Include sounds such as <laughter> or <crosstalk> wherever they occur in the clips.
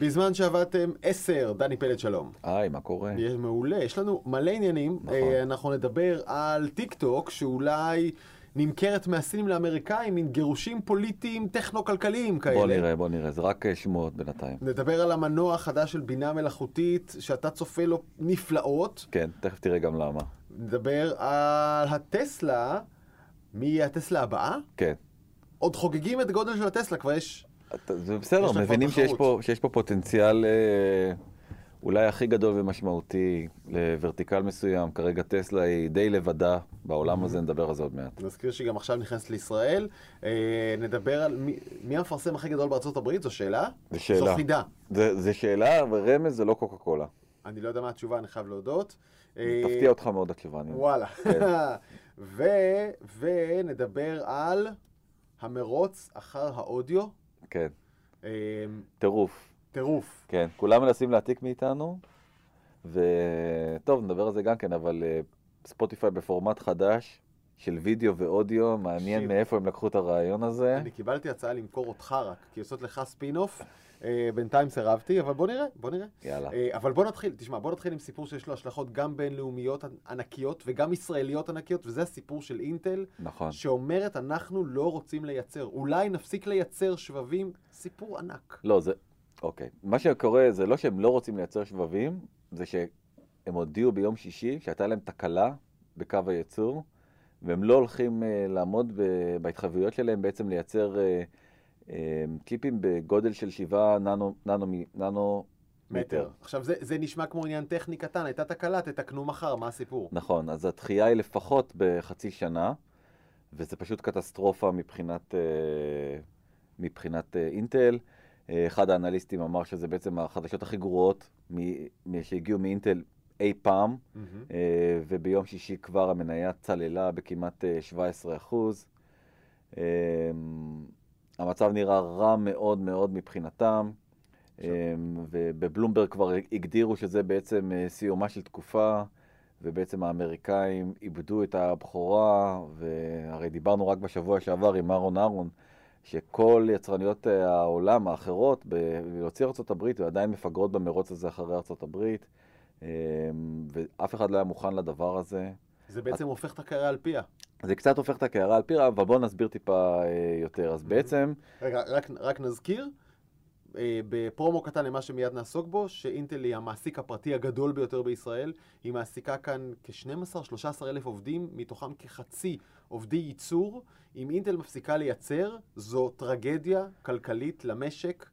בזמן שעבדתם עשר, דני פלד שלום. היי, מה קורה? יש מעולה, יש לנו מלא עניינים. נכון. אה, אנחנו נדבר על טיק טוק, שאולי נמכרת מהסינים לאמריקאים, מין גירושים פוליטיים טכנו-כלכליים כאלה. בוא נראה, בוא נראה, זה רק אה, שמועות בינתיים. נדבר על המנוע החדש של בינה מלאכותית, שאתה צופה לו נפלאות. כן, תכף תראה גם למה. נדבר על הטסלה, מי הטסלה הבאה? כן. עוד חוגגים את גודל של הטסלה, כבר יש... זה בסדר, מבינים שיש. פה, שיש פה פוטנציאל אה, אולי הכי גדול ומשמעותי לוורטיקל מסוים. כרגע טסלה היא די לבדה בעולם הזה, נדבר על זה עוד מעט. נזכיר שהיא גם עכשיו נכנסת לישראל. אה, נדבר על מי, מי המפרסם הכי גדול בארצות הברית, זו שאלה? זו שאלה. זו חידה. זה שאלה ורמז, זה לא קוקה קולה. אני לא יודע מה התשובה, אני חייב להודות. אה, תפתיע אותך מאוד התשובה. אני- וואלה. כן. <laughs> ונדבר על המרוץ אחר האודיו. כן, אה, טירוף. טירוף. כן, כולם מנסים להעתיק מאיתנו, וטוב, נדבר על זה גם כן, אבל אה, ספוטיפיי בפורמט חדש של וידאו ואודיו, מעניין. מאיפה הם לקחו את הרעיון הזה. אני קיבלתי הצעה למכור אותך רק, כי לעשות לך ספין-אוף. אה, בינתיים סירבתי, אבל בוא נראה, בוא נראה. יאללה. אה, אבל בוא נתחיל, תשמע, בוא נתחיל עם סיפור שיש לו השלכות גם בינלאומיות ענקיות וגם ישראליות ענקיות, וזה הסיפור של אינטל, נכון. שאומרת, אנחנו לא רוצים לייצר, אולי נפסיק לייצר שבבים, סיפור ענק. לא, זה... אוקיי. מה שקורה זה לא שהם לא רוצים לייצר שבבים, זה שהם הודיעו ביום שישי שהייתה להם תקלה בקו הייצור, והם לא הולכים אה, לעמוד ב- בהתחייבויות שלהם בעצם לייצר אה, צ'יפים בגודל של 7 ננו, ננו, ננו מטר. עכשיו, זה, זה נשמע כמו עניין טכני קטן, הייתה תקלה, תתקנו מחר, מה הסיפור? נכון, אז הדחייה היא לפחות בחצי שנה, וזה פשוט קטסטרופה מבחינת, אה, מבחינת אה, אינטל. אה, אחד האנליסטים אמר שזה בעצם החדשות הכי גרועות מ- שהגיעו מאינטל אי פעם. אה, וביום שישי כבר המניה צללה בכמעט אה, 17 אחוז. המצב נראה רע מאוד מאוד מבחינתם, אה, ובבלומברג כבר הגדירו שזה בעצם אה, סיומה של תקופה, ובעצם האמריקאים איבדו את הבכורה, והרי דיברנו רק בשבוע שעבר עם אהרון אהרון, שכל יצרניות אה, העולם האחרות, להוציא הברית, ועדיין מפגרות במרוץ הזה אחרי הברית, אה, ואף אחד לא היה מוכן לדבר הזה. זה בעצם הופך את הקערה על פיה. זה קצת הופך את הקערה על פירה, אבל בואו נסביר טיפה אה, יותר. אז בעצם, רגע, רק, רק נזכיר, אה, בפרומו קטן למה שמיד נעסוק בו, שאינטל היא המעסיק הפרטי הגדול ביותר בישראל. היא מעסיקה כאן כ-12-13 אלף עובדים, מתוכם כחצי עובדי ייצור. אם אינטל מפסיקה לייצר, זו טרגדיה כלכלית למשק,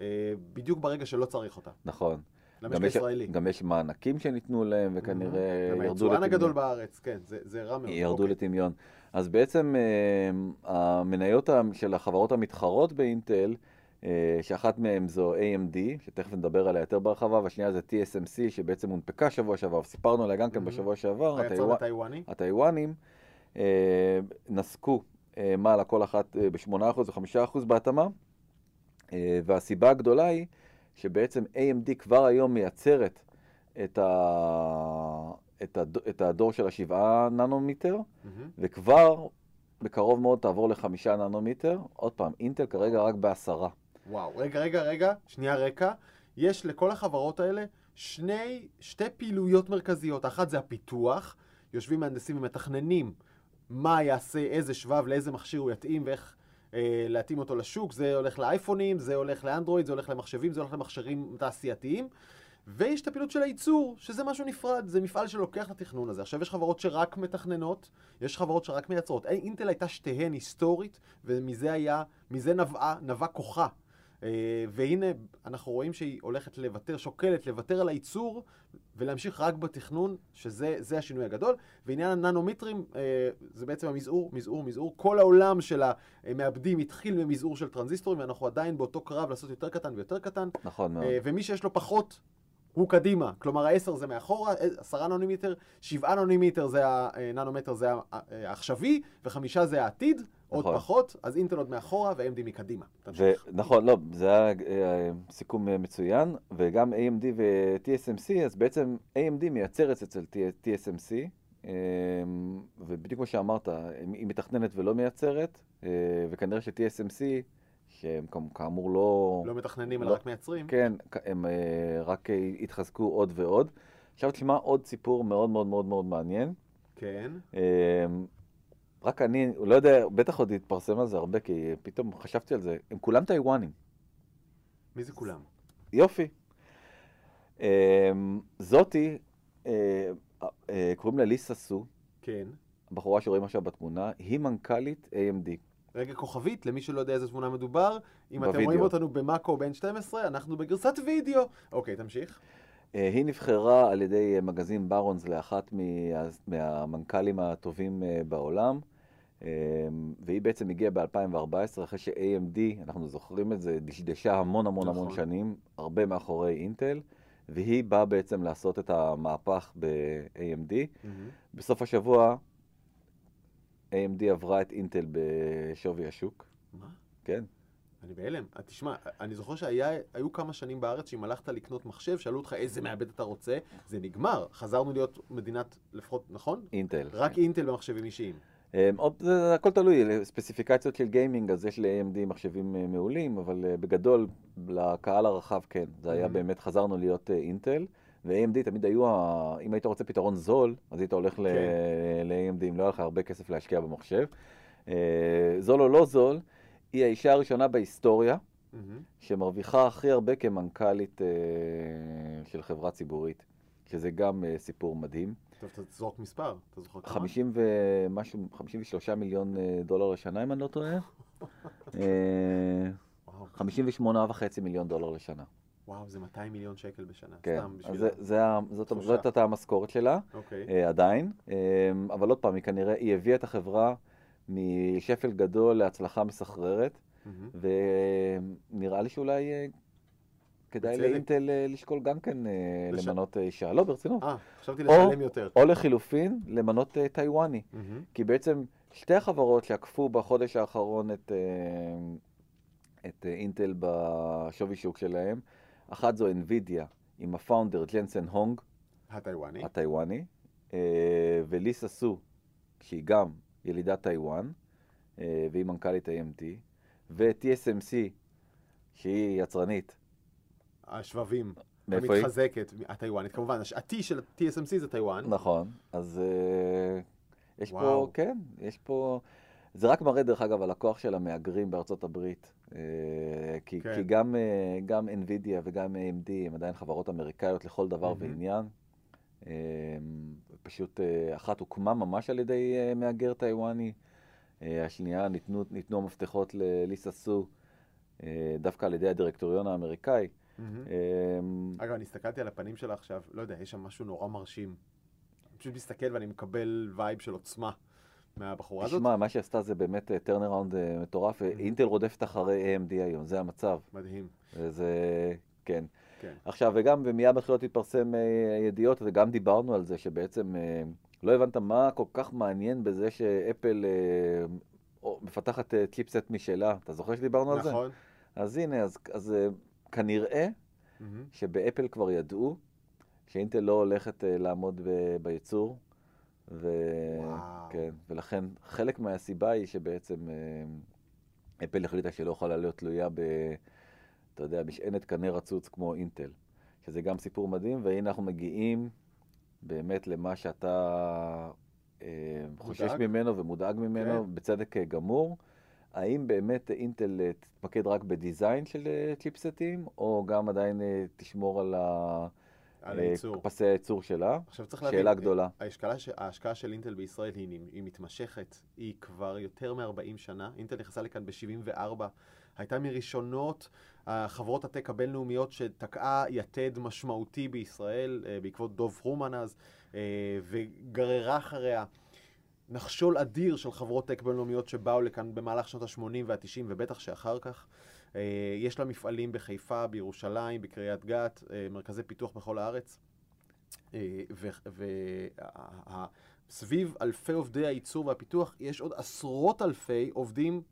אה, בדיוק ברגע שלא צריך אותה. נכון. למשק גם יש- הישראלי. גם יש מענקים שניתנו להם, וכנראה גם ירדו היצואן לטמיון. הגדול בארץ, כן, זה, זה רע מאוד. ירדו אוקיי. לטמיון. אז בעצם אה, המניות של החברות המתחרות באינטל, אה, שאחת מהן זו AMD, שתכף נדבר עליה יותר בהרחבה, והשנייה זה TSMC, שבעצם הונפקה שבוע שעבר, וסיפרנו עליה גם כן Mhm. בשבוע שעבר, היצרן הטיוואן- הטיוואני. הטיוואנים אה, נסקו מעלה כל אחת אה, ב-8% ו-5% בהתאמה, והסיבה הגדולה היא שבעצם AMD כבר היום מייצרת את, ה... את, הד... את הדור של השבעה ננומיטר, מהמם. וכבר בקרוב מאוד תעבור לחמישה ננומיטר. עוד פעם, אינטל כרגע רק בעשרה. וואו, רגע, רגע, רגע, שנייה רקע. יש לכל החברות האלה שני, שתי פעילויות מרכזיות. אחת זה הפיתוח, יושבים מהנדסים ומתכננים מה יעשה, איזה שבב, לאיזה מכשיר הוא יתאים ואיך להתאים אותו לשוק. זה הולך לאייפונים, זה הולך לאנדרואיד, זה הולך למחשבים, זה הולך למכשירים תעשייתיים. ויש את הפעילות של הייצור, שזה משהו נפרד, זה מפעל שלוקח את התכנון הזה. עכשיו יש חברות שרק מתכננות, יש חברות שרק מייצרות. אי- אינטל הייתה שתיהן היסטורית, ומזה היה, מזה נבעה, נבע כוחה. אה, והנה, אנחנו רואים שהיא הולכת לוותר, שוקלת לוותר על הייצור ולהמשיך רק בתכנון, שזה זה השינוי הגדול. ועניין הננומטרים, אה, זה בעצם המזעור, מזעור, מזעור. כל העולם של המעבדים התחיל ממזעור של טרנזיסטורים, ואנחנו עדיין באותו קרב לעשות יותר קטן ויותר קטן. נכון מאוד. אה, ומי שיש לו פחות, הוא קדימה. כלומר, ה-10 זה מאחורה, 10 ננומטר, 7 ננומטר זה הננומטר זה העכשווי, וחמישה זה העתיד, עוד נכון. פחות, אז אינטל עוד מאחורה ו-AMD מקדימה. ונכון, לא, זה היה אה, סיכום אה, מצוין, וגם AMD ו-TSMC, אז בעצם AMD מייצרת אצל TSMC, אה, ובדיוק כמו שאמרת, היא מתכננת ולא מייצרת, אה, וכנראה ש-TSMC, שהם כאמור לא... לא מתכננים, לא- אלא רק מייצרים. כן, הם רק התחזקו עוד ועוד. עכשיו תשמע עוד סיפור מאוד מאוד מאוד מאוד מעניין. כן. רק אני, לא יודע, בטח עוד יתפרסם על זה הרבה, כי פתאום חשבתי על זה. הם כולם טיוואנים. מי זה כולם? יופי. אמ, זאתי, אה, אה, קוראים לה ליסה סו, כן. הבחורה שרואים עכשיו בתמונה, היא מנכ"לית AMD. רגע כוכבית, למי שלא יודע איזה תמונה מדובר, אם אתם בווידאו. רואים אותנו במאקו בין 12, אנחנו בגרסת וידאו. אוקיי, תמשיך. אה, היא נבחרה על ידי מגזין ברונס לאחת מה- מהמנכ"לים הטובים בעולם, והיא בעצם הגיעה ב-2014, אחרי ש-AMD, אנחנו זוכרים את זה, דשדשה המון המון המון נכון. שנים, הרבה מאחורי אינטל, והיא באה בעצם לעשות את המהפך ב-AMD. בסוף השבוע, AMD עברה את אינטל בשווי השוק, מה? כן? אני בהלם. אה, תשמע, אני זוכר שהיו כמה שנים בארץ שאם הלכת לקנות מחשב, שאלו אותך איזה מעבד אתה רוצה, זה נגמר. חזרנו להיות מדינת, לפחות, נכון? אינטל. רק אינטל במחשבים אישיים. אמ, זה, זה הכל תלוי, ספציפיקציות של גיימינג, אז יש ל-AMD מחשבים אה, מעולים, אבל אה, בגדול, לקהל הרחב כן, זה היה Mhm. באמת, חזרנו להיות אה, אינטל, ו-AMD תמיד היו. אם היית רוצה פתרון זול, אז היית הולך כן. ל-AMD, אם לא היה לך הרבה כסף להשקיע במחשב. אה, זול או לא זול, היא האישה הראשונה בהיסטוריה מהמם. שמרוויחה הכי הרבה כמנכ"לית אה, של חברה ציבורית, שזה גם אה, סיפור מדהים. טוב, תזרוק מספר, אתה זוכר כמה? 50 ומשהו, 53 מיליון אה, דולר לשנה, אם אני לא טועה. <laughs> אה, וואו, 58 וחצי מיליון דולר לשנה. וואו, זה 200 מיליון שקל בשנה. כן, סתם בשביל... זה, זה, זאת. זאת הייתה המשכורת שלה, אוקיי. אה, עדיין. אה, אבל עוד פעם, היא כנראה, היא הביאה את החברה משפל גדול להצלחה מסחררת, מהמם. ונראה לי שאולי אה, כדאי בצדק. לאינטל אה, לשקול גם כן אה, לש- למנות אה, אישה. לא, ברצינות. אה, חשבתי או- לשלם יותר. או לחילופין, למנות טיוואני. כי בעצם שתי החברות שעקפו בחודש האחרון את, את אינטל בשווי שוק שלהם, אחת זו NVIDIA עם ה founder ג'נסן הונג הטיוואני. הטיוואני, וליסה סו, שהיא גם ילידת טיוואן, והיא מנכ"לית AMD, ו-TSMC, שהיא יצרנית. השבבים. מאיפה היא? המתחזקת, הטיוואנית. כמובן, ה-T של TSMC זה טיוואן. נכון, אז אה, יש וואו. פה, כן, יש פה, זה רק מראה דרך אגב על הכוח של המהגרים בארצות הברית, אה, כי, כן. כי גם, אה, גם NVIDIA וגם AMD הם עדיין חברות אמריקאיות לכל דבר מהמם. ועניין. פשוט אחת הוקמה ממש על ידי מהגר טיוואני, השנייה ניתנו, ניתנו המפתחות לליסה סו דווקא על ידי הדירקטוריון האמריקאי. אה, אגב, אני הסתכלתי על הפנים שלה עכשיו, לא יודע, יש שם משהו נורא מרשים. אני פשוט מסתכל ואני מקבל vibe של עוצמה מהבחורה הזאת. תשמע, מה שהיא עשתה זה באמת turnaround מטורף. Mhm. אינטל רודפת אחרי AMD היום, זה המצב. מדהים. וזה, כן. כן. עכשיו, וגם, ומיד מתחילות להתפרסם אה, ידיעות, וגם דיברנו על זה, שבעצם אה, לא הבנת מה כל כך מעניין בזה שאפל אה, מפתחת אה, chipset משלה. אתה זוכר שדיברנו על זה? נכון. אז הנה, אז, אז אה, כנראה מהמם. שבאפל כבר ידעו שאינטל לא הולכת אה, לעמוד ב- בייצור, ו... כן, ולכן חלק מהסיבה היא שבעצם אה, אפל החליטה שלא יכולה להיות תלויה ב... אתה יודע, משענת קנה רצוץ כמו אינטל, שזה גם סיפור מדהים, והנה אנחנו מגיעים באמת למה שאתה אה, חושש? ממנו ומודאג ממנו, כן. בצדק אה, גמור. האם באמת אינטל אה, תתמקד רק בדיזיין של אה, צ'יפסטים, או גם עדיין אה, תשמור על ה- על הייצור. פסי הייצור שלה? עכשיו צריך להבין, שאלה גדולה. ההשקעה, ההשקעה של אינטל בישראל היא, היא מתמשכת, היא כבר יותר מ-40 שנה. אינטל נכנסה לכאן ב-74, הייתה מראשונות החברות הטק הבינלאומיות שתקעה יתד משמעותי בישראל, בעקבות דוב פרומן אז, וגררה אחריה נחשול אדיר של חברות טק בינלאומיות שבאו לכאן במהלך שנות ה-80 וה-90 ובטח שאחר כך. אה, יש לה מפעלים בחיפה, בירושלים, בקריית גת, אה, מרכזי פיתוח בכל הארץ. וסביב אלפי עובדי הייצור והפיתוח יש עוד עשרות אלפי עובדים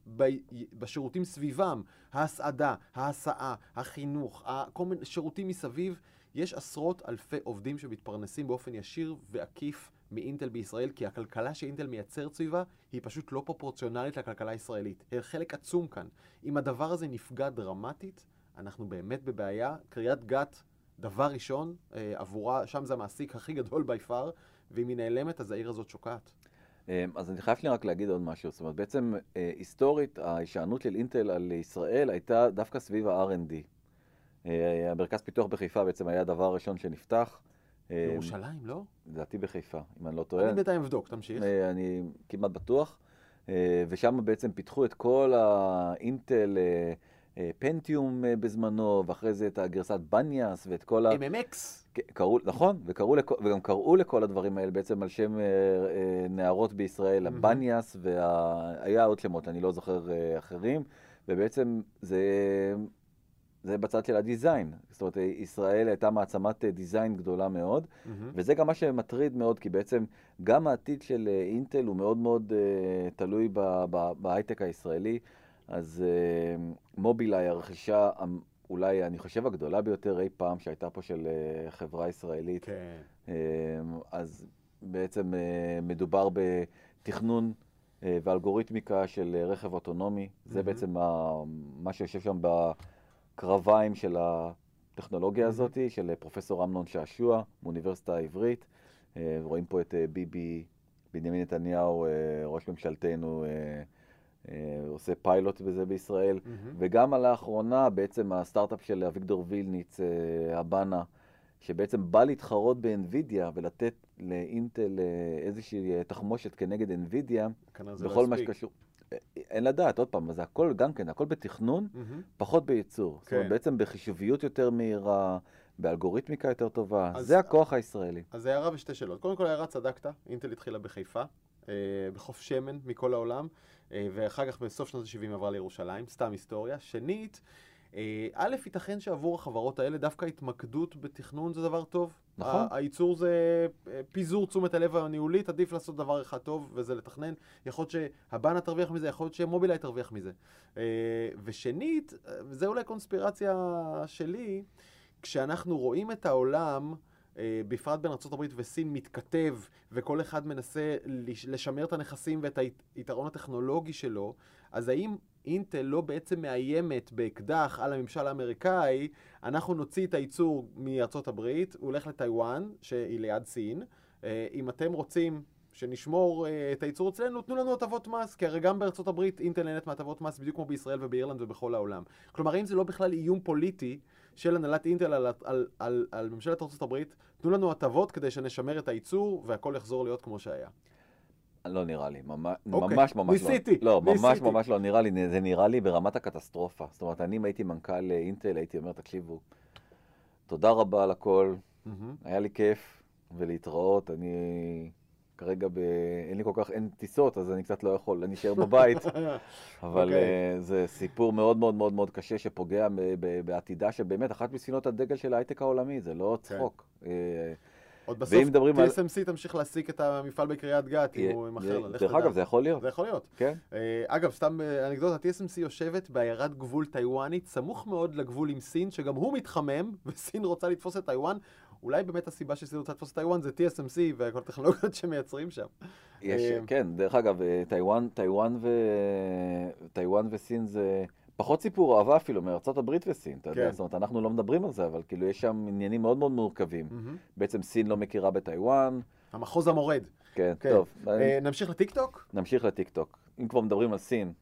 בשירותים סביבם, ההסעדה, ההסעה, החינוך, כל מיני שירותים מסביב. יש עשרות אלפי עובדים שמתפרנסים באופן ישיר ועקיף מאינטל בישראל, כי הכלכלה שאינטל מייצרת סביבה היא פשוט לא פרופורציונלית לכלכלה הישראלית. חלק עצום כאן. אם הדבר הזה נפגע דרמטית, אנחנו באמת בבעיה. קריית גת, דבר ראשון, אה, עבורה, שם זה המעסיק הכי גדול בי פאר, ואם היא נעלמת, אז העיר הזאת שוקעת. אה, אז אני חייב לי רק להגיד עוד משהו. זאת אומרת, בעצם אה, היסטורית, ההישענות של אינטל על ישראל הייתה דווקא סביב ה-R&D. המרכז פיתוח בחיפה בעצם היה הדבר הראשון שנפתח. ירושלים, לא? לדעתי בחיפה, אם אני לא טועה. אני בינתיים אבדוק, תמשיך. אני כמעט בטוח. ושם בעצם פיתחו את כל האינטל פנטיום בזמנו, ואחרי זה את הגרסת בניאס ואת כל ה... MMX. קראו, נכון, וקראו לכ... וגם קראו לכל הדברים האלה בעצם על שם אה, אה, נערות בישראל. הבניאס, והיה עוד שמות, אני לא זוכר אה, אחרים, ובעצם זה, זה בצד של הדיזיין. זאת אומרת, ישראל הייתה מעצמת דיזיין גדולה מאוד, mm-hmm. וזה גם מה שמטריד מאוד, כי בעצם גם העתיד של אינטל הוא מאוד מאוד uh, תלוי בהייטק הישראלי. אז uh, מובילאיי, הרכישה אולי, אני חושב, הגדולה ביותר אי פעם שהייתה פה של uh, חברה ישראלית. כן. Uh, אז בעצם uh, מדובר בתכנון uh, ואלגוריתמיקה של רכב אוטונומי. Mm-hmm. זה בעצם מה, מה שיושב שם בקרביים של הטכנולוגיה. הזאת, של פרופסור אמנון שעשוע, מאוניברסיטה העברית. Uh, רואים פה את uh, ביבי, בנימין נתניהו, uh, ראש ממשלתנו, אה, עושה פיילוט בזה בישראל, mm-hmm. וגם לאחרונה בעצם הסטארט-אפ של אביגדור וילניץ, אה, הבאנה, שבעצם בא להתחרות באנווידיה ולתת לאינטל אה, איזושהי תחמושת כנגד אנווידיה, בכל מה שקשור. אין לדעת, עוד פעם, זה הכל גם כן, הכל בתכנון, mm-hmm. פחות בייצור. כן. זאת אומרת, כן. בעצם בחישוביות יותר מהירה, באלגוריתמיקה יותר טובה, אז, זה הכוח הישראלי. אז הערה ושתי שאלות. קודם כל, הערה צדקת, אינטל התחילה בחיפה, אה, בחוף שמן מכל העולם. אה, ואחר כך בסוף שנות ה-70 עברה לירושלים, סתם היסטוריה. שנית, אה, א', ייתכן שעבור החברות האלה דווקא התמקדות בתכנון זה דבר טוב. נכון. הייצור זה אה, פיזור תשומת הלב הניהולית, עדיף לעשות דבר אחד טוב וזה לתכנן. יכול להיות שהבנה תרוויח מזה, יכול להיות שמובילאיי תרוויח מזה. ושנית, זה אולי קונספירציה שלי, כשאנחנו רואים את העולם... אה, בפרט בין ארה"ב וסין, מתכתב, וכל אחד מנסה לשמר את הנכסים ואת היתרון הטכנולוגי שלו, אז האם אינטל לא בעצם מאיימת באקדח על הממשל האמריקאי, אנחנו נוציא את הייצור מארצות הברית, הוא הולך לטיוואן, שהיא ליד סין. אה, אם אתם רוצים שנשמור uh, את הייצור אצלנו, תנו לנו הטבות מס, כי הרי גם בארצות הברית אינטל נהנית מהטבות מס בדיוק כמו בישראל ובאירלנד ובכל העולם. כלומר, אם זה לא בכלל איום פוליטי של הנהלת אינטל על, על, על, על ממשלת ארצות הברית, תנו לנו הטבות כדי שנשמר את הייצור והכל יחזור להיות כמו שהיה. לא נראה לי, ממש, אוקיי, ממש ממש ניסיתי, לא. לא, ניסיתי. ממש ממש לא נראה לי, זה נראה לי ברמת הקטסטרופה. זאת אומרת, אני אם הייתי מנכ"ל אינטל, הייתי אומר, תקשיבו, תודה רבה על הכל, mm-hmm. היה לי כיף, ולהתראות, אני כרגע ב... אין לי כל כך, אין טיסות, אז אני קצת לא יכול, אני אשאר בבית. <laughs> אבל okay. אוקיי. uh, זה סיפור מאוד מאוד מאוד מאוד קשה שפוגע בעתידה שבאמת אחת מספינות הדגל של ההייטק העולמי, זה לא כן. צחוק. Okay. אה, עוד בסוף TSMC על... תמשיך להעסיק את המפעל בקריית גת אם הוא ימכר לה. דרך אגב, זה יכול להיות. זה יכול להיות. כן. Uh, אגב, סתם אנקדוטה, TSMC יושבת בעיירת גבול טיוואנית, סמוך מאוד לגבול עם סין, שגם הוא מתחמם, <laughs> וסין רוצה לתפוס את טיוואן. אולי באמת הסיבה שסין רוצה לתפוס את טיוואן זה TSMC וכל הטכנולוגיות שמייצרים שם. יש, אה, כן, דרך אגב, טיוואן, טיוואן, ו... טיוואן וסין זה פחות סיפור אהבה אפילו מארצות הברית וסין, אתה יודע, כן. זאת אומרת, אנחנו לא מדברים על זה, אבל כאילו יש שם עניינים מאוד מאוד מורכבים. בעצם סין לא מכירה בטיוואן. המחוז המורד. כן, כן. טוב. אה, נמשיך לטיקטוק? נמשיך לטיקטוק. אם כבר מדברים על סין,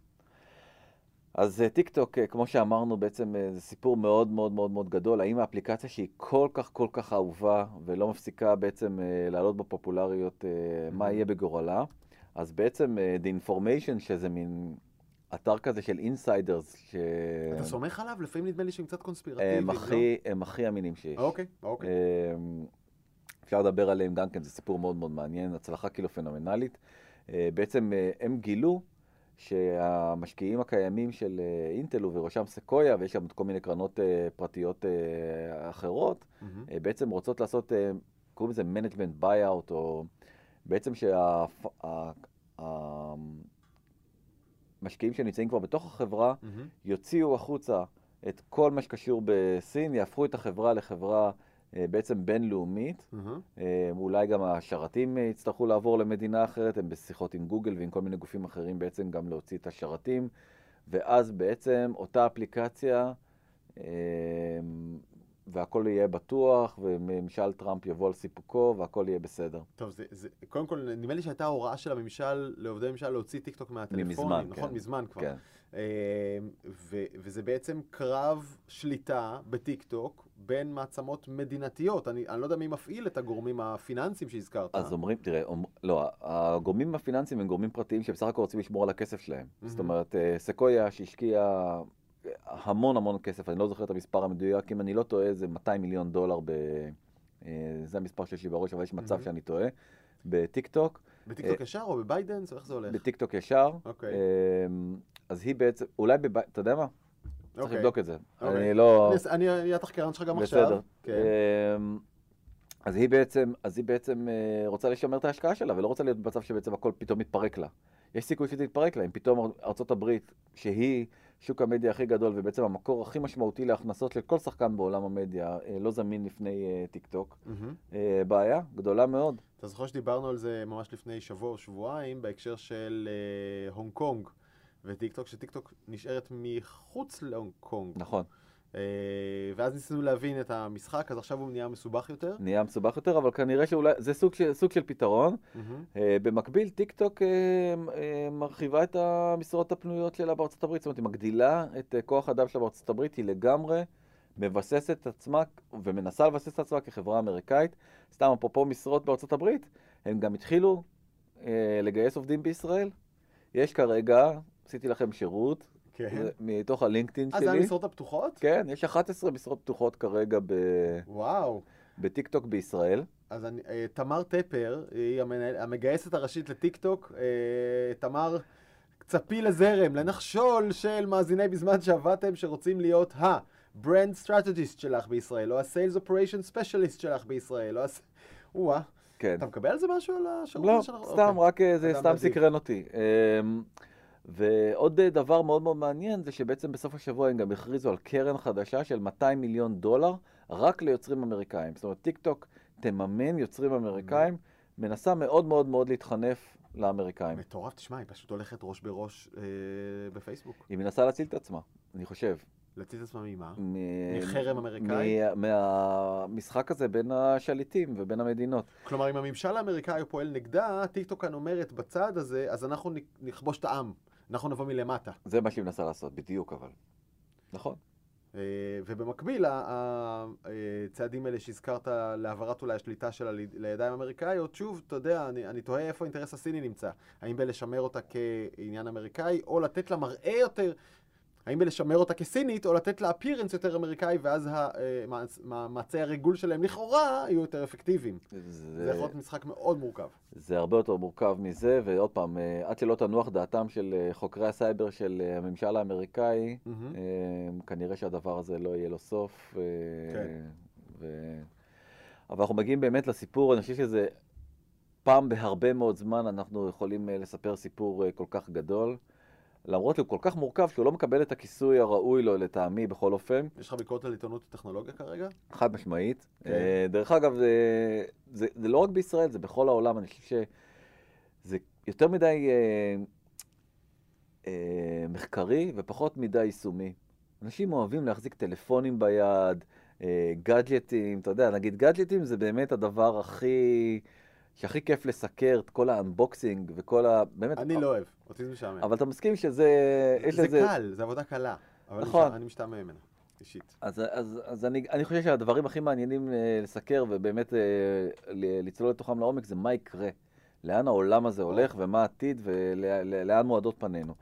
אז אה, טיק טוק, אה, כמו שאמרנו, בעצם אה, זה סיפור מאוד מאוד מאוד מאוד גדול. האם האפליקציה שהיא כל כך כל כך אהובה ולא מפסיקה בעצם לעלות בפופולריות, מה mm-hmm. יהיה בגורלה? אז בעצם The Information, שזה מין אתר כזה של insiders, ש... אתה סומך עליו? לפעמים נדמה לי שהם קצת קונספירטיביים, הם הכי, לא? הם הכי אמינים שיש. אוקיי, אוקיי. אפשר לדבר עליהם גם כן, זה סיפור מאוד מאוד מעניין, הצלחה כאילו פנומנלית. בעצם הם גילו שהמשקיעים הקיימים של אה, אינטל ובראשם סקויה, ויש שם כל מיני קרנות אה, פרטיות אה, אחרות, mm-hmm. בעצם רוצות לעשות, קוראים לזה management buyout, או בעצם שהמשקיעים שנמצאים כבר בתוך החברה mm-hmm. יוציאו החוצה את כל מה שקשור בסין, יהפכו את החברה לחברה אה, בעצם בינלאומית. מהמם. אה, אולי גם השרתים אה, יצטרכו לעבור למדינה אחרת, הם בשיחות עם גוגל ועם כל מיני גופים אחרים בעצם גם להוציא את השרתים, ואז בעצם אותה אפליקציה, אה, והכל יהיה בטוח, וממשל טראמפ יבוא על סיפוקו, והכל יהיה בסדר. טוב, זה, זה, קודם כל, נדמה לי שהייתה הוראה של הממשל, לעובדי ממשל, להוציא טיקטוק מהטלפונים. מזמן, נכון, כן. מזמן כבר. כן. אה, ו, וזה בעצם קרב שליטה בטיקטוק בין מעצמות מדינתיות. אני, אני לא יודע מי מפעיל את הגורמים הפיננסיים שהזכרת. אז אומרים, תראה, אומר, לא, הגורמים הפיננסיים הם גורמים פרטיים שבסך הכל רוצים לשמור על הכסף שלהם. Mm-hmm. זאת אומרת, אה, סקויה שהשקיע המון המון כסף, אני לא זוכר את המספר המדויק, אם אני לא טועה זה 200 מיליון דולר, ב... אה, זה המספר שיש לי בראש, אבל יש מצב mm-hmm. שאני טועה, בטיק טוק, בטיקטוק ישר או בביידנס, איך זה הולך? בטיק טוק ישר. אוקיי. אה, אז היא בעצם, אולי, בב... אתה יודע מה? צריך אוקיי. לבדוק את זה. אוקיי. אני לא... אני- אהיה התחקירן שלך גם עכשיו. בסדר. אז היא בעצם, אז היא בעצם אה, רוצה לשמר את ההשקעה שלה, ולא רוצה להיות במצב שבעצם הכל פתאום מתפרק לה. יש סיכוי שזה יתפרק לה, אם פתאום הברית, שהיא שוק המדיה הכי גדול, ובעצם המקור הכי משמעותי להכנסות של כל שחקן בעולם המדיה, אה, לא זמין לפני אה, טיק טוק. אה, בעיה גדולה מאוד. אתה זוכר שדיברנו על זה ממש לפני שבוע או שבועיים, בהקשר של הונג קונג וטיקטוק, שטיקטוק נשארת מחוץ להונג קונג. נכון. אה, ואז ניסינו להבין את המשחק, אז עכשיו הוא נהיה מסובך יותר. נהיה מסובך יותר, אבל כנראה שאולי, זה סוג של, סוג של פתרון. אה, במקביל, טיק טוק אה, מרחיבה את המשרות הפנויות שלה בארצות הברית, זאת אומרת, היא מגדילה את כוח האדם שלה בארצות הברית, היא לגמרי מבססת את עצמה ומנסה לבסס את עצמה כחברה אמריקאית. סתם, אפרופו משרות בארצות הברית, הם גם התחילו לגייס עובדים בישראל. יש כרגע, עשיתי לכם שירות, כן. זה מתוך הלינקדאין אה, זה שלי. המשרות הפתוחות? כן, יש 11 משרות פתוחות כרגע ב- וואו. בטיק טוק בישראל. אז אני, אה, תמר טפר, היא המנהל, המגייסת הראשית לטיקטוק. אה, תמר, צפי לזרם, לנחשול של מאזיני בזמן שעבדתם שרוצים להיות ה-brand strategist שלך בישראל, או ה-sales operation specialist שלך בישראל, או ה... וואה, כן. אתה מקבל על זה משהו על השירות לא, שאנחנו... סתם, אוקיי. רק זה סתם. סקרן אותי. אמ, ועוד אה, דבר מאוד מאוד מעניין זה שבעצם בסוף השבוע הם גם הכריזו על קרן חדשה של 200 מיליון דולר רק ליוצרים אמריקאים. זאת אומרת, טיק טוק תממן יוצרים אמריקאים, מנסה מאוד מאוד מאוד להתחנף לאמריקאים. מטורף, תשמע, היא פשוט הולכת ראש בראש אה, בפייסבוק. היא מנסה להציל את עצמה, אני חושב. להציל את עצמה ממה? מ- מחרם אמריקאי? מה- מהמשחק הזה בין השליטים ובין המדינות. כלומר, אם הממשל האמריקאי פועל נגדה, טיקטוק כאן אומרת בצד הזה, אז אנחנו נכבוש את העם. אנחנו נבוא מלמטה. זה מה שהיא מנסה לעשות, בדיוק אבל. נכון. אה, ובמקביל, הצעדים האלה שהזכרת להעברת אולי השליטה שלה לידיים אמריקאיות, שוב, אתה יודע, אני, אני תוהה איפה האינטרס הסיני נמצא. האם בלשמר אותה כעניין אמריקאי, או לתת לה מראה יותר... האם בלשמר אותה כסינית, או לתת לה appearance יותר אמריקאי, ואז אה, מעצ- מאמצי הריגול שלהם לכאורה יהיו יותר אפקטיביים. זה יכול להיות משחק מאוד מורכב. זה הרבה יותר מורכב מזה, ועוד פעם, אה, עד שלא תנוח דעתם של אה, חוקרי הסייבר של הממשל האמריקאי. אה, כנראה שהדבר הזה לא יהיה לו סוף. כן. ו... אבל אנחנו מגיעים באמת לסיפור, אני חושב שזה פעם בהרבה מאוד זמן אנחנו יכולים לספר סיפור כל כך גדול. למרות שהוא כל כך מורכב שהוא לא מקבל את הכיסוי הראוי לו לטעמי בכל אופן. יש לך ביקורת על עיתונות וטכנולוגיה כרגע? חד משמעית. כן. אה, דרך אגב, זה, זה, זה לא רק בישראל, זה בכל העולם. אני חושב שזה יותר מדי אה, אה, מחקרי ופחות מדי יישומי. אנשים אוהבים להחזיק טלפונים ביד, אה, גאדג'טים, אתה יודע, נגיד גאדג'טים זה באמת הדבר הכי, שהכי כיף לסקר את כל האנבוקסינג וכל ה... באמת, אני לא אוהב, אותי זה משעמם. אבל אתה מסכים שזה... זה לזה... קל, זה עבודה קלה. אבל נכון. אני משתעמם ממנה, אישית. אז, אז, אז אני, אני חושב שהדברים הכי מעניינים אה, לסקר ובאמת אה, ל- לצלול לתוכם לעומק זה מה יקרה. לאן העולם הזה הולך ומה העתיד ולאן מועדות פנינו.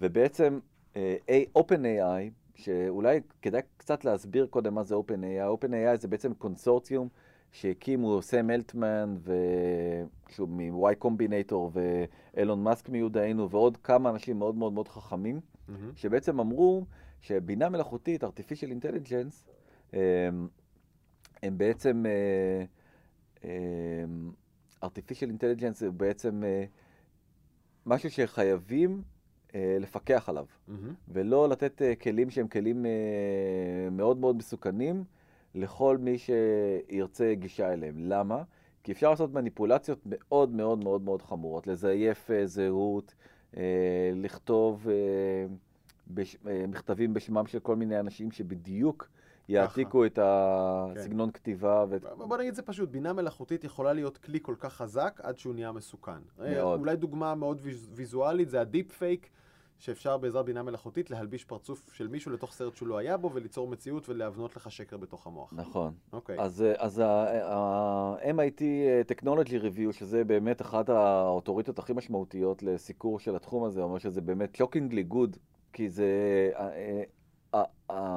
ובעצם אה, OpenAI, שאולי כדאי קצת להסביר קודם מה זה OpenAI. OpenAI זה בעצם קונסורציום שהקימו סם אלטמן, ו- שהוא מ-Y Combinator ואילון מאסק מיודענו ועוד כמה אנשים מאוד מאוד מאוד חכמים. מהמם. שבעצם אמרו שבינה מלאכותית, artificial intelligence, הם, הם בעצם, אה, הם, artificial intelligence זה בעצם אה, משהו שחייבים אה, לפקח עליו, מהמם. ולא לתת כלים שהם כלים מאוד מאוד מסוכנים, לכל מי שירצה גישה אליהם. למה? כי אפשר לעשות מניפולציות מאוד מאוד מאוד מאוד חמורות, לזייף אה, זהות, אה, לכתוב אה, בש, מכתבים בשמם של כל מיני אנשים שבדיוק יעתיקו את הסגנון כן. כתיבה. ו... בוא נגיד זה פשוט, בינה מלאכותית יכולה להיות כלי כל כך חזק עד שהוא נהיה מסוכן. מאוד. אולי דוגמה מאוד ויזואלית זה הדיפ פייק. שאפשר בעזרת בינה מלאכותית להלביש פרצוף של מישהו לתוך סרט שהוא לא היה בו וליצור מציאות ולהבנות לך שקר בתוך המוח. נכון. אוקיי. אז, אז ה-MIT Technology Review, שזה באמת אחת האוטוריטות הכי משמעותיות לסיקור של התחום הזה, אומר שזה באמת shockingly good, כי זה...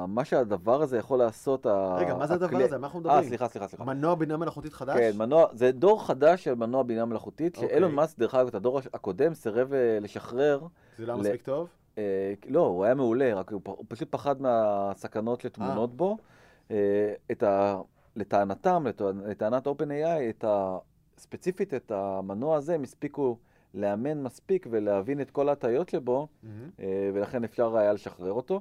מה שהדבר הזה יכול לעשות... רגע, מה זה הדבר הזה? מה אנחנו מדברים? אה, סליחה, סליחה, סליחה. מנוע בינה מלאכותית חדש? כן, מנוע, זה דור חדש של מנוע בינה מלאכותית, שאילון מאסק, דרך אגב, את הדור הקודם סירב לשחרר. זה לא מספיק טוב? לא, הוא היה מעולה, רק הוא פשוט פחד מהסכנות שטמונות בו. את ה... לטענתם, לטענת OpenAI, את ה... ספציפית את המנוע הזה, הם הספיקו לאמן מספיק ולהבין את כל ההטיות שבו, ולכן אפשר היה לשחרר אותו.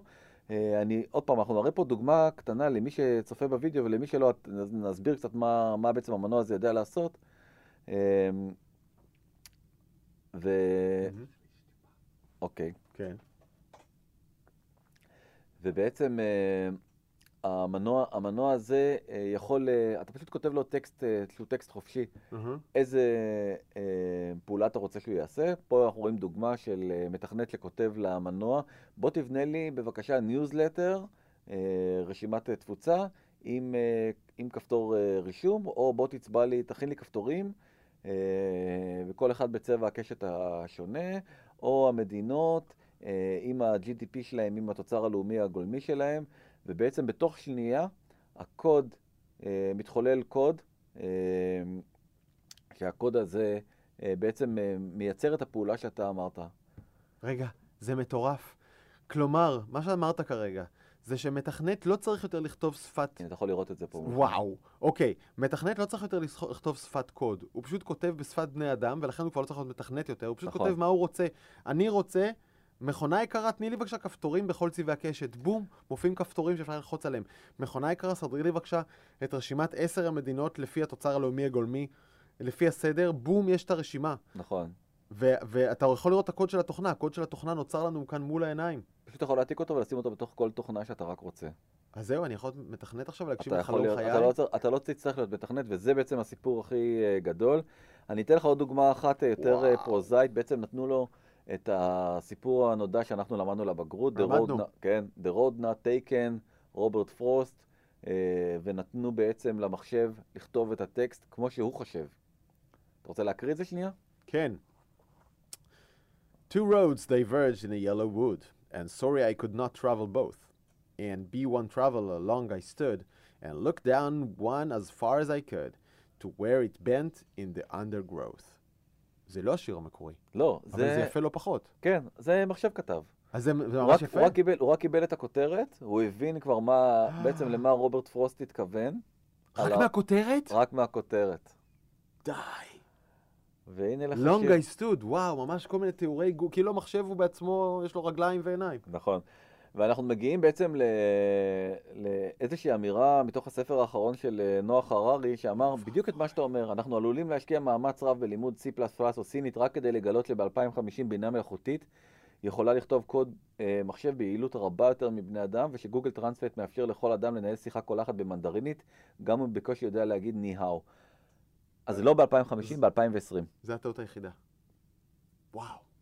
אה, אני, עוד פעם, אנחנו נראה פה דוגמה קטנה למי שצופה בווידאו ולמי שלא, נסביר קצת מה, מה בעצם המנוע הזה יודע לעשות. אמ, ו... אוקיי. כן. ובעצם אה, המנוע, המנוע הזה אה, יכול, אה, אתה פשוט כותב לו טקסט, שהוא טקסט חופשי, mm-hmm. איזה אה, פעולה אתה רוצה שהוא יעשה. פה אנחנו רואים דוגמה של מתכנת שכותב למנוע, בוא תבנה לי בבקשה ניוזלטר, רשימת תפוצה, עם, עם כפתור רישום, או בוא תצבע לי, תכין לי כפתורים, וכל אחד בצבע הקשת השונה, או המדינות. עם ה-GDP שלהם, עם התוצר הלאומי הגולמי שלהם, ובעצם בתוך שנייה הקוד, אה, מתחולל קוד, אה, שהקוד הזה אה, בעצם אה, מייצר את הפעולה שאתה אמרת. רגע, זה מטורף. כלומר, מה שאמרת כרגע, זה שמתכנת לא צריך יותר לכתוב שפת... כן, אתה יכול לראות את זה פה. וואו, אוקיי. מתכנת לא צריך יותר לכתוב שפת קוד. הוא פשוט כותב בשפת בני אדם, ולכן הוא כבר לא צריך להיות מתכנת יותר. הוא פשוט נכון. כותב מה הוא רוצה. אני רוצה מכונה יקרה, תני לי בבקשה כפתורים בכל צבעי הקשת. בום, מופיעים כפתורים שאפשר ללחוץ עליהם. מכונה יקרה, סדרי לי בבקשה את רשימת עשר המדינות לפי התוצר הלאומי הגולמי, לפי הסדר, בום, יש את הרשימה. נכון. ואתה יכול לראות את הקוד של התוכנה, הקוד של התוכנה נוצר לנו כאן מול העיניים. פשוט יכול להעתיק אותו ולשים אותו בתוך כל תוכנה שאתה רק רוצה. אז זהו, אני יכול להיות מתכנת עכשיו להגשים לחלום חיי? אתה לא, אתה לא תצטרך להיות מתכנת, וזה בעצם הסיפור הכי uh, גדול. אני אתן לך עוד דוגמה אחת uh, יותר uh, פרוזאית, בעצם נתנו לו... את הסיפור הנודע שאנחנו למדנו לבגרות. למדנו. כן, The Road Not Taken, רוברט פרוסט, אה, ונתנו בעצם למחשב לכתוב את הטקסט כמו שהוא חושב. אתה רוצה להקריא את זה שנייה? כן. Two roads diverged in a yellow wood, and sorry I could not travel both. And be one traveler along I stood, and looked down one as far as I could, to where it bent in the undergrowth. זה לא השיר המקורי. לא, זה... אבל זה יפה לא פחות. כן, זה מחשב כתב. אז זה, זה ממש יפה? הוא רק, קיבל, הוא רק קיבל את הכותרת, הוא הבין כבר מה, בעצם למה רוברט פרוסט התכוון. רק מהכותרת? רק מהכותרת. די. והנה לך שיר. Long I stood, וואו, ממש כל מיני תיאורי גו, כאילו המחשב הוא בעצמו, יש לו רגליים ועיניים. נכון. ואנחנו מגיעים בעצם לאיזושהי אמירה מתוך הספר האחרון של אה, נוח הררי, שאמר בדיוק את מה שאתה אומר, אנחנו עלולים להשקיע מאמץ רב בלימוד C++ או סינית רק כדי לגלות שב-2050 בינה מלאכותית יכולה לכתוב קוד אה, מחשב ביעילות רבה יותר מבני אדם, ושגוגל טרנספט מאפשר לכל אדם לנהל שיחה קולחת במנדרינית, גם אם בקושי יודע להגיד ני-האו. אז זה לא ב-2050, ב-2020. זה הטעות היחידה. וואו.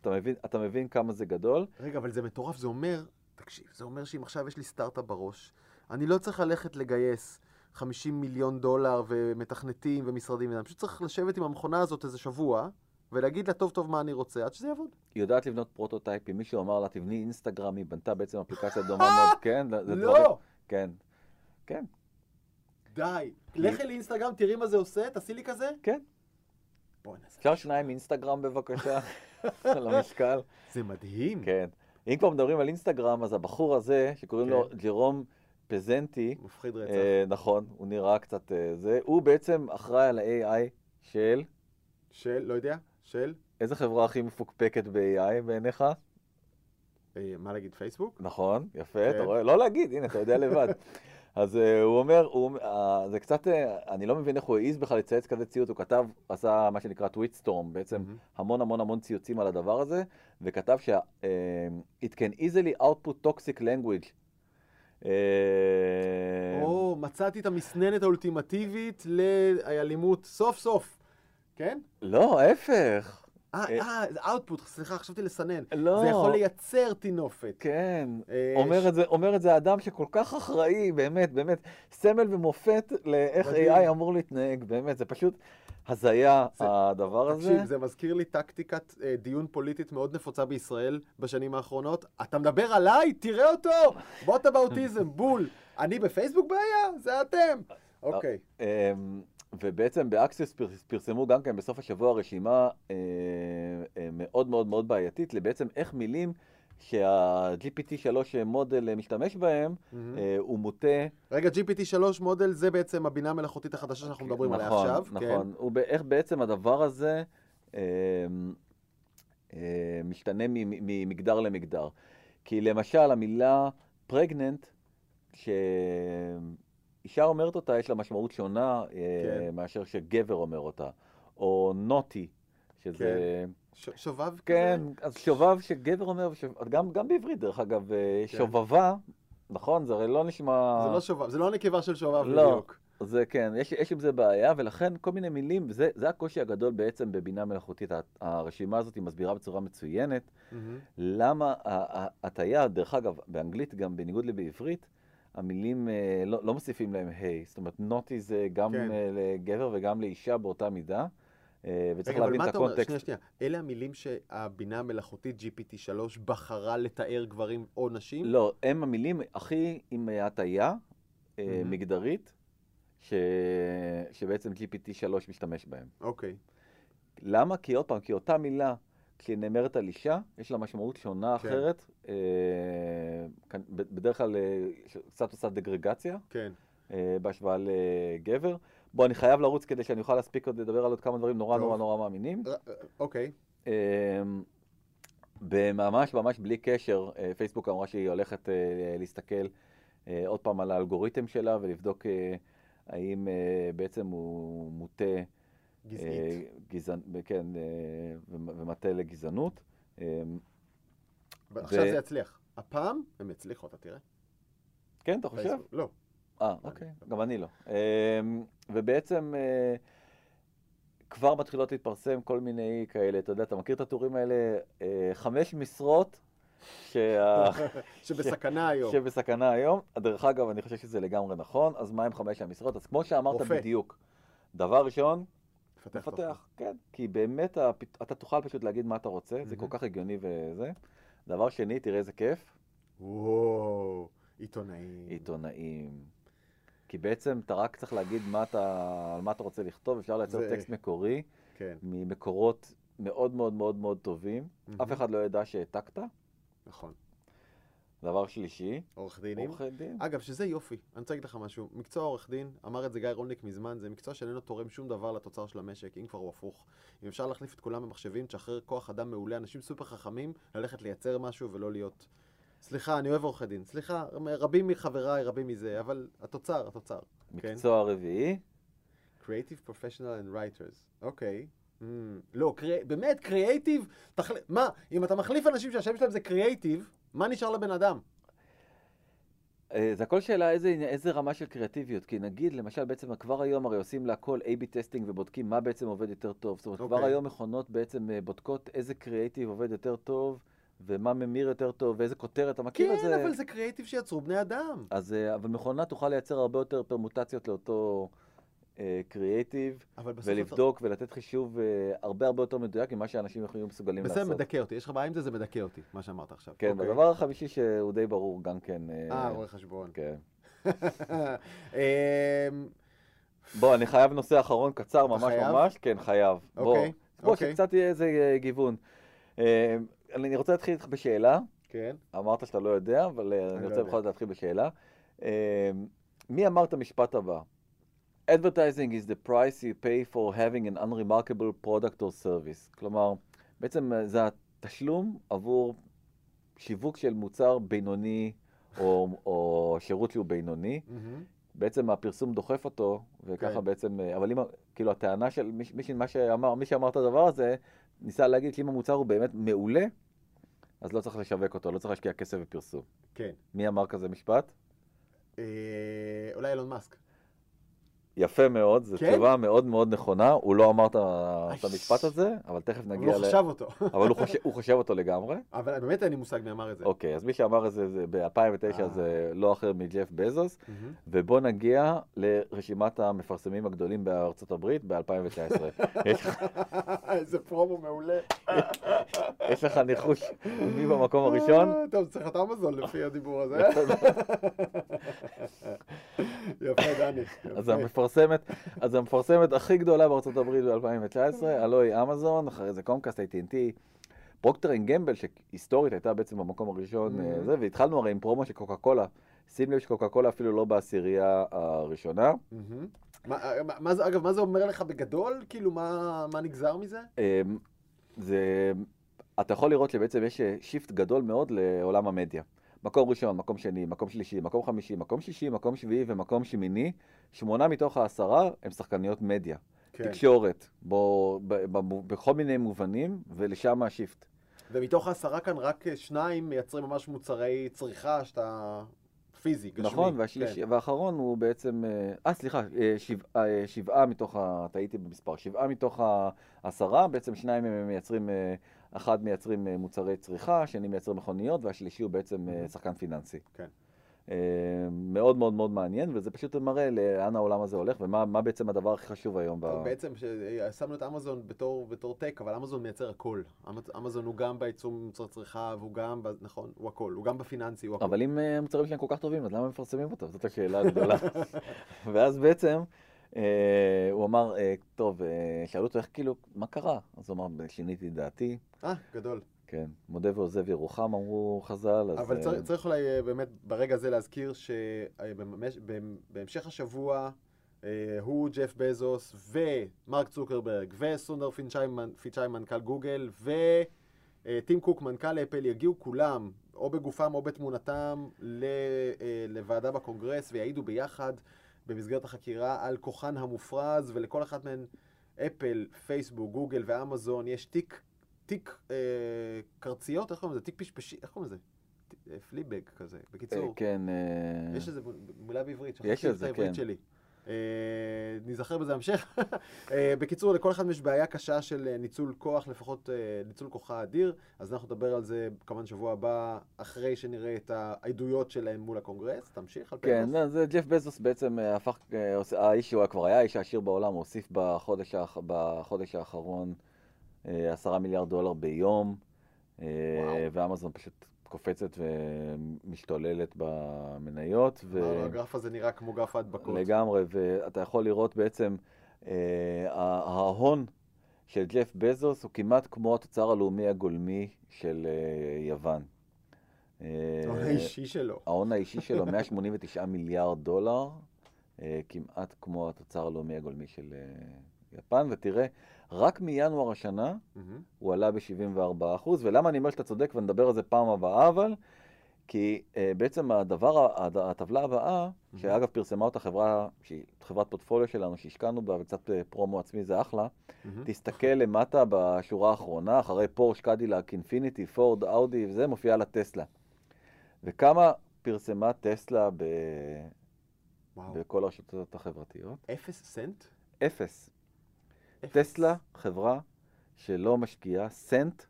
אתה מבין, אתה מבין כמה זה גדול. רגע, אבל זה מטורף, זה אומר, תקשיב, זה אומר שאם עכשיו יש לי סטארט-אפ בראש, אני לא צריך ללכת לגייס 50 מיליון דולר ומתכנתים ומשרדים, אני פשוט צריך לשבת עם המכונה הזאת איזה שבוע, ולהגיד לה טוב טוב מה אני רוצה, עד שזה יעבוד. היא יודעת לבנות פרוטוטייפים, מישהו אמר לה, תבני אינסטגרם, היא בנתה בעצם אפליקציה דומה מאוד, כן? לא! כן, כן. די. לכי לאינסטגרם, תראי מה זה עושה, תעשי לי כזה. כן. אפשר שניים אינסטגרם בבקשה, <laughs> <laughs> על המשקל. זה מדהים. כן. אם כבר מדברים על אינסטגרם, אז הבחור הזה, שקוראים לו כן. ג'רום פזנטי, מפחיד רצח. אה, נכון, הוא נראה קצת אה, זה, הוא בעצם אחראי על ה-AI של... של, לא יודע, של? איזה חברה הכי מפוקפקת ב-AI בעיניך? אה, מה להגיד, פייסבוק? נכון, יפה, כן. אתה רואה? לא להגיד, הנה, אתה יודע לבד. <laughs> אז uh, הוא אומר, הוא, uh, זה קצת, uh, אני לא מבין איך הוא העז בכלל לצייץ כזה ציוץ, הוא כתב, עשה מה שנקרא טוויט סטורם, בעצם mm-hmm. המון המון המון ציוצים על הדבר הזה, וכתב ש- uh, it can easily output toxic language. או, מצאתי את המסננת האולטימטיבית לאלימות סוף סוף, כן? לא, ההפך. אה, אה, זה אאוטפוט, סליחה, חשבתי לסנן. לא. זה יכול לייצר טינופת. כן, אה, אומר ש- את זה, אומר את זה אדם שכל כך אחראי, באמת, באמת, סמל ומופת לאיך מדהים. AI אמור להתנהג, באמת, זה פשוט הזיה, זה- הדבר הזה. תקשיב, זה מזכיר לי טקטיקת אה, דיון פוליטית מאוד נפוצה בישראל בשנים האחרונות. אתה מדבר עליי? תראה אותו! בוט אבאוטיזם, בול. אני בפייסבוק בעיה? זה אתם. אוקיי. אמ, ובעצם באקסיס פר- פרסמו גם כן בסוף השבוע רשימה אה, אה, מאוד מאוד מאוד בעייתית לבעצם איך מילים שה-GPT-3 מודל אה, משתמש בהם. אה, הוא מוטה רגע, GPT-3 מודל זה בעצם הבינה המלאכותית החדשה שאנחנו מדברים עליה נכון, עכשיו. נכון, הוא ב- איך בעצם הדבר הזה אה, אה, משתנה ממגדר למגדר. כי למשל המילה פרגננט, שאישה אומרת אותה, יש לה משמעות שונה אה, כן. מאשר שגבר אומר אותה. או נוטי, שזה... ש- שובב כזה? כן, אז שובב שגבר אומר, ושוב- גם, גם בעברית דרך אגב, אה, כן. שובבה, נכון? זה הרי לא נשמע... זה לא שובב, זה לא הנקבה של שובב לא. בדיוק. זה כן, יש, יש עם זה בעיה, ולכן כל מיני מילים, וזה זה הקושי הגדול בעצם בבינה מלאכותית. הרשימה הזאת היא מסבירה בצורה מצוינת מהמם. למה הטיה, דרך אגב, באנגלית גם בניגוד לבעברית, המילים אה, לא, לא מוסיפים להם היי. זאת אומרת, נוטי זה גם כן. אה, לגבר וגם לאישה באותה מידה, אה, וצריך רגע, להבין את אתה אומר? הקונטקסט. שנייה, שנייה. אלה המילים שהבינה המלאכותית GPT-3 בחרה לתאר גברים או נשים? לא, הם המילים הכי עם הטיה מהמם. מגדרית, ש... שבעצם GPT-3 משתמש בהם. אוקיי. למה? כי עוד פעם, כי אותה מילה, כשהיא נאמרת על אישה, יש לה משמעות שונה כן. אחרת. אה, כאן- בדרך כלל אה, קצת עושה דגרגציה כן. אה, בהשוואה לגבר. בוא, אני חייב לרוץ כדי שאני אוכל להספיק עוד לדבר על עוד כמה דברים נורא טוב. נורא נורא מאמינים. ר- אוקיי. אה, ממש ממש בלי קשר, אה, פייסבוק אמרה שהיא הולכת אה, להסתכל אה, עוד פעם על האלגוריתם שלה ולבדוק אה, האם אה, בעצם הוא מוטה גזעית. אה, גזען, כן, אה, ומ- ומטה לגזענות. אה, עכשיו ו- זה יצליח. הפעם הם יצליחו, אתה תראה. כן, אתה חושב? לא. אה, אוקיי, גם אני לא. ובעצם כבר מתחילות להתפרסם כל מיני כאלה, אתה יודע, אתה מכיר את הטורים האלה, חמש משרות שה... <laughs> שבסכנה היום. שבסכנה היום. דרך אגב, אני חושב שזה לגמרי נכון, אז מה עם חמש המשרות? אז כמו שאמרת. בדיוק, דבר ראשון, לפתח. לפתח, כן, כי באמת הפ- אתה תוכל פשוט להגיד מה אתה רוצה, זה כל. כך הגיוני וזה. דבר שני, תראה איזה כיף, וואו, עיתונאים. עיתונאים. כי בעצם אתה רק צריך להגיד מה אתה, על מה אתה רוצה לכתוב, אפשר לייצר זה- טקסט מקורי כן, ממקורות מאוד מאוד מאוד מאוד טובים. מהמם. אף אחד לא ידע שהעתקת. נכון. דבר שלישי, עורך דינים. עורכי דין. אגב, שזה יופי. אני רוצה להגיד לך משהו. מקצוע עורך דין, אמר את זה גיא רולניק מזמן, זה מקצוע שאיננו תורם שום דבר לתוצר של המשק, אם כבר הוא הפוך. אם אפשר להחליף את כולם במחשבים, תשחרר כוח אדם מעולה, אנשים סופר חכמים, ללכת לייצר משהו ולא להיות... סליחה, אני אוהב עורכי דין. סליחה, רבים מחבריי, רבים מזה, אבל התוצר, התוצר. כן? מקצוע רביעי, Creative Professional and Writers. אוקיי. Mm, לא, קרי... באמת, קריאייטיב, תחל... מה, אם אתה מחליף אנשים שהשם שלהם זה קריאייטיב, מה נשאר לבן אדם? אה, זה הכל שאלה איזה, איזה רמה של קריאטיביות, כי נגיד, למשל, בעצם כבר היום הרי עושים להכל A-B testing ובודקים מה בעצם עובד יותר טוב. זאת אומרת, כבר אוקיי. היום מכונות בעצם אה, בודקות איזה קריאטיב עובד יותר טוב, ומה ממיר יותר טוב, ואיזה כותרת, אתה מכיר את כן, זה? אבל זה קריאייטיב שיצרו בני אדם. אז, אה, אבל מכונה תוכל לייצר הרבה יותר פרמוטציות לאותו בסוף... ולבדוק ולתת חישוב אה, הרבה הרבה יותר מדויק ממה שאנשים יכולים מסוגלים בסדר, לעשות. מדכא אותי. יש לך בעיה עם זה? זה מדכא אותי, מה שאמרת עכשיו. כן, אוקיי. והדבר החמישי שהוא די ברור גם כן. אה, רואה חשבון. כן. <laughs> אמ, בוא, אני חייב נושא אחרון קצר, ממש חייב? ממש. כן, חייב. בוא, אוקיי, בוא, אוקיי. שקצת יהיה איזה אה, גיוון. אה, אני רוצה להתחיל איתך בשאלה. כן. אמרת שאתה לא יודע, אבל אה, אני לא רוצה. בכל זאת להתחיל בשאלה. אה, מי אמר את המשפט הבא? Advertising is the price you pay for having an unremarkable product or service. כלומר, בעצם אה, זה התשלום עבור שיווק של מוצר בינוני או, או שירות שהוא בינוני, מהמם. בעצם הפרסום דוחף אותו, וככה כן. בעצם, אה, אבל אם, כאילו הטענה של מי, מי, מה שאמר, מי שאמר את הדבר הזה, ניסה להגיד שאם המוצר הוא באמת מעולה, אז לא צריך לשווק אותו, לא צריך להשקיע כסף בפרסום. כן. מי אמר כזה משפט? אה, אולי אילון מאסק. יפה מאוד, זו כן? תשובה מאוד מאוד נכונה, הוא לא אמר את את. המשפט הזה, אבל תכף הוא נגיע לא ל... חשב אותו. אבל הוא חושב, הוא חושב אותו לגמרי. אבל באמת אין לי מושג מי אמר את זה. אוקיי, אז מי שאמר את זה, זה ב-2009 אה. זה לא אחר מג'ף בזוס. ובוא נגיע לרשימת המפרסמים הגדולים בארצות הברית ב-2019. <laughs> יש, לך- איזה פרומו מעולה. <laughs> יש לך ניחוש מי במקום הראשון? אה, טוב, צריך להיות אמזון לפי הדיבור הזה. <laughs> יפה, דני. אז יפה. המפרסמת, אז המפרסמת הכי גדולה בארצות הברית ב-2019, הלוא היא אמזון, אחרי זה קומקאסט, AT&T, פרוקטר אנד גמבל, שהיסטורית הייתה בעצם במקום הראשון, אה, Mhm. זה, והתחלנו הרי עם פרומו של קוקה קולה. שים לב שקוקה קולה אפילו לא בעשירייה הראשונה. מהמם. מה- מה- מה זה, אגב, מה זה אומר לך בגדול? כאילו, מה מה נגזר מזה? אמ, זה, אתה יכול לראות שבעצם יש shift גדול מאוד לעולם המדיה. מקום ראשון, מקום שני, מקום שלישי, מקום חמישי, מקום שישי, מקום שביעי ומקום שמיני, שמונה מתוך העשרה הם שחקניות מדיה. כן. תקשורת, בו, ב, ב, בכל מיני מובנים, ולשם ה-shift. ומתוך העשרה כאן רק שניים מייצרים ממש מוצרי צריכה שאתה פיזי, גשמי. נכון, והשלישי, והאחרון הוא בעצם, אה, אה, סליחה, אה, שבע, אה, שבעה מתוך, ה, טעיתי במספר, שבעה מתוך העשרה, בעצם שניים מהם מייצרים, אחד מייצרים מוצרי צריכה, השני מייצר מכוניות, והשלישי הוא בעצם אה, שחקן פיננסי. כן. אה, מאוד מאוד מאוד מעניין, וזה פשוט מראה לאן העולם הזה הולך, ומה מה בעצם הדבר הכי חשוב היום. ב... בעצם שמנו את אמזון בתור, בתור טק, אבל אמזון מייצר הכל. אמז- אמזון הוא גם בייצור מוצרי צריכה, והוא גם, ב... נכון, הוא הכל. הוא גם בפיננסי, הוא הכל. אבל אם אה, המוצרים שלהם כל כך טובים, אז למה הם מפרסמים אותם? זאת השאלה הגדולה. <laughs> ואז בעצם אה, הוא אמר, אה, טוב, אה, שאלו אותו איך כאילו, מה קרה? אז הוא אמר, שיניתי את דעתי, אה, גדול. כן, מודה ועוזב ירוחם, אמרו חז"ל, אז... אבל אה, צריך, צריך אולי אה, באמת ברגע הזה להזכיר שבהמשך השבוע אה, הוא, ג'ף בזוס, ומרק צוקרברג, וסונדר פיצ'אי מנכ"ל גוגל, וטים קוק מנכ"ל אפל יגיעו כולם, או בגופם או בתמונתם, לוועדה בקונגרס ויעידו ביחד במסגרת החקירה על כוחן המופרז, ולכל אחת מהן אפל, פייסבוק, גוגל ואמזון יש תיק, תיק אה, קרציות, איך קוראים לזה? תיק פשפשי, איך קוראים לזה? אה, פליבק כזה. בקיצור, כן, אה, יש איזה מילה בעברית, יש שכחתי את את העברית כן. שלי. ניזכר בזה המשך. <laughs> אה, בקיצור, לכל אחד יש בעיה קשה של ניצול כוח, לפחות ניצול כוחה אדיר, אז אנחנו נדבר על זה כמובן שבוע הבא, אחרי שנראה את העדויות שלהם מול הקונגרס. תמשיך על כן, פייבוס. לא, זה ג'ף בזוס בעצם הפך, האיש שהוא כבר היה האיש העשיר בעולם, הוא הוסיף בחודש, בחודש האחרון עשרה מיליארד דולר ביום, אה, וואו. ואמזון פשוט קופצת ומשתוללת במניות. ו... הגרף הזה נראה כמו גרף ההדבקות. לגמרי, ואתה יכול לראות בעצם, אה, ההון של ג'ף בזוס הוא כמעט כמו התוצר הלאומי הגולמי של אה, יוון. אה, ההון האישי שלו. ההון האישי שלו <laughs> 189 מיליארד דולר, אה, כמעט כמו התוצר הלאומי הגולמי של אה, יפן, ותראה, רק מינואר השנה. הוא עלה ב-74%, ולמה אני אומר שאתה צודק ונדבר על זה פעם הבאה, אבל, כי אה, בעצם הדבר, הד- הטבלה הבאה, שאגב פרסמה אותה חברה, שהיא חברת פורטפוליו שלנו, שהשקענו בה, וקצת אה, פרומו עצמי זה אחלה, מהמם. תסתכל למטה בשורה האחרונה, אחרי פורש, קדילק, אינפיניטי, פורד, אאודי וזה, מופיעה לה טסלה. וכמה פרסמה טסלה ב... וואו. בכל הרשתות החברתיות? אפס סנט? אפס. טסלה, חברה שלא משקיעה סנט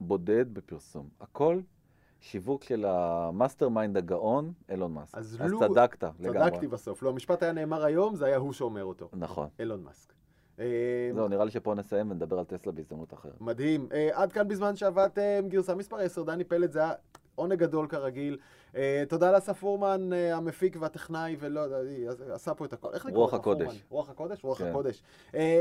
בודד בפרסום. הכל שיווק של ה-mastermind הגאון, אילון מאסק. אז אז לו- צדקת לגמרי. צדקתי בסוף. לא, המשפט היה נאמר היום, זה היה הוא שאומר אותו. נכון. אילון מאסק. אה, זהו, נראה לי שפה נסיים ונדבר על טסלה בהזדמנות אחרת. מדהים. Uh, עד כאן בזמן שעבדתם, גרסה מספר 10, דני פלד, זה היה עונג גדול כרגיל. Uh, תודה לאסף פורמן, uh, המפיק והטכנאי, ולא, יודע, עשה פה את הכל. איך נקרא רוח לך, הקודש. פורמן? רוח הקודש? רוח כן. הקודש.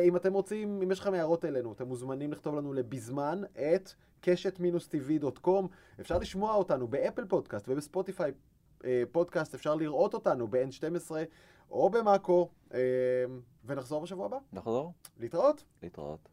אם אתם רוצים, אם יש לכם הערות אלינו, אתם מוזמנים לכתוב לנו לבזמן את קשת-tv.com. אפשר לשמוע אותנו באפל פודקאסט ובספוטיפיי אה, פודקאסט, אפשר לראות אותנו ב-N12 או במאקו, אה, ונחזור בשבוע הבא. נחזור? להתראות. להתראות.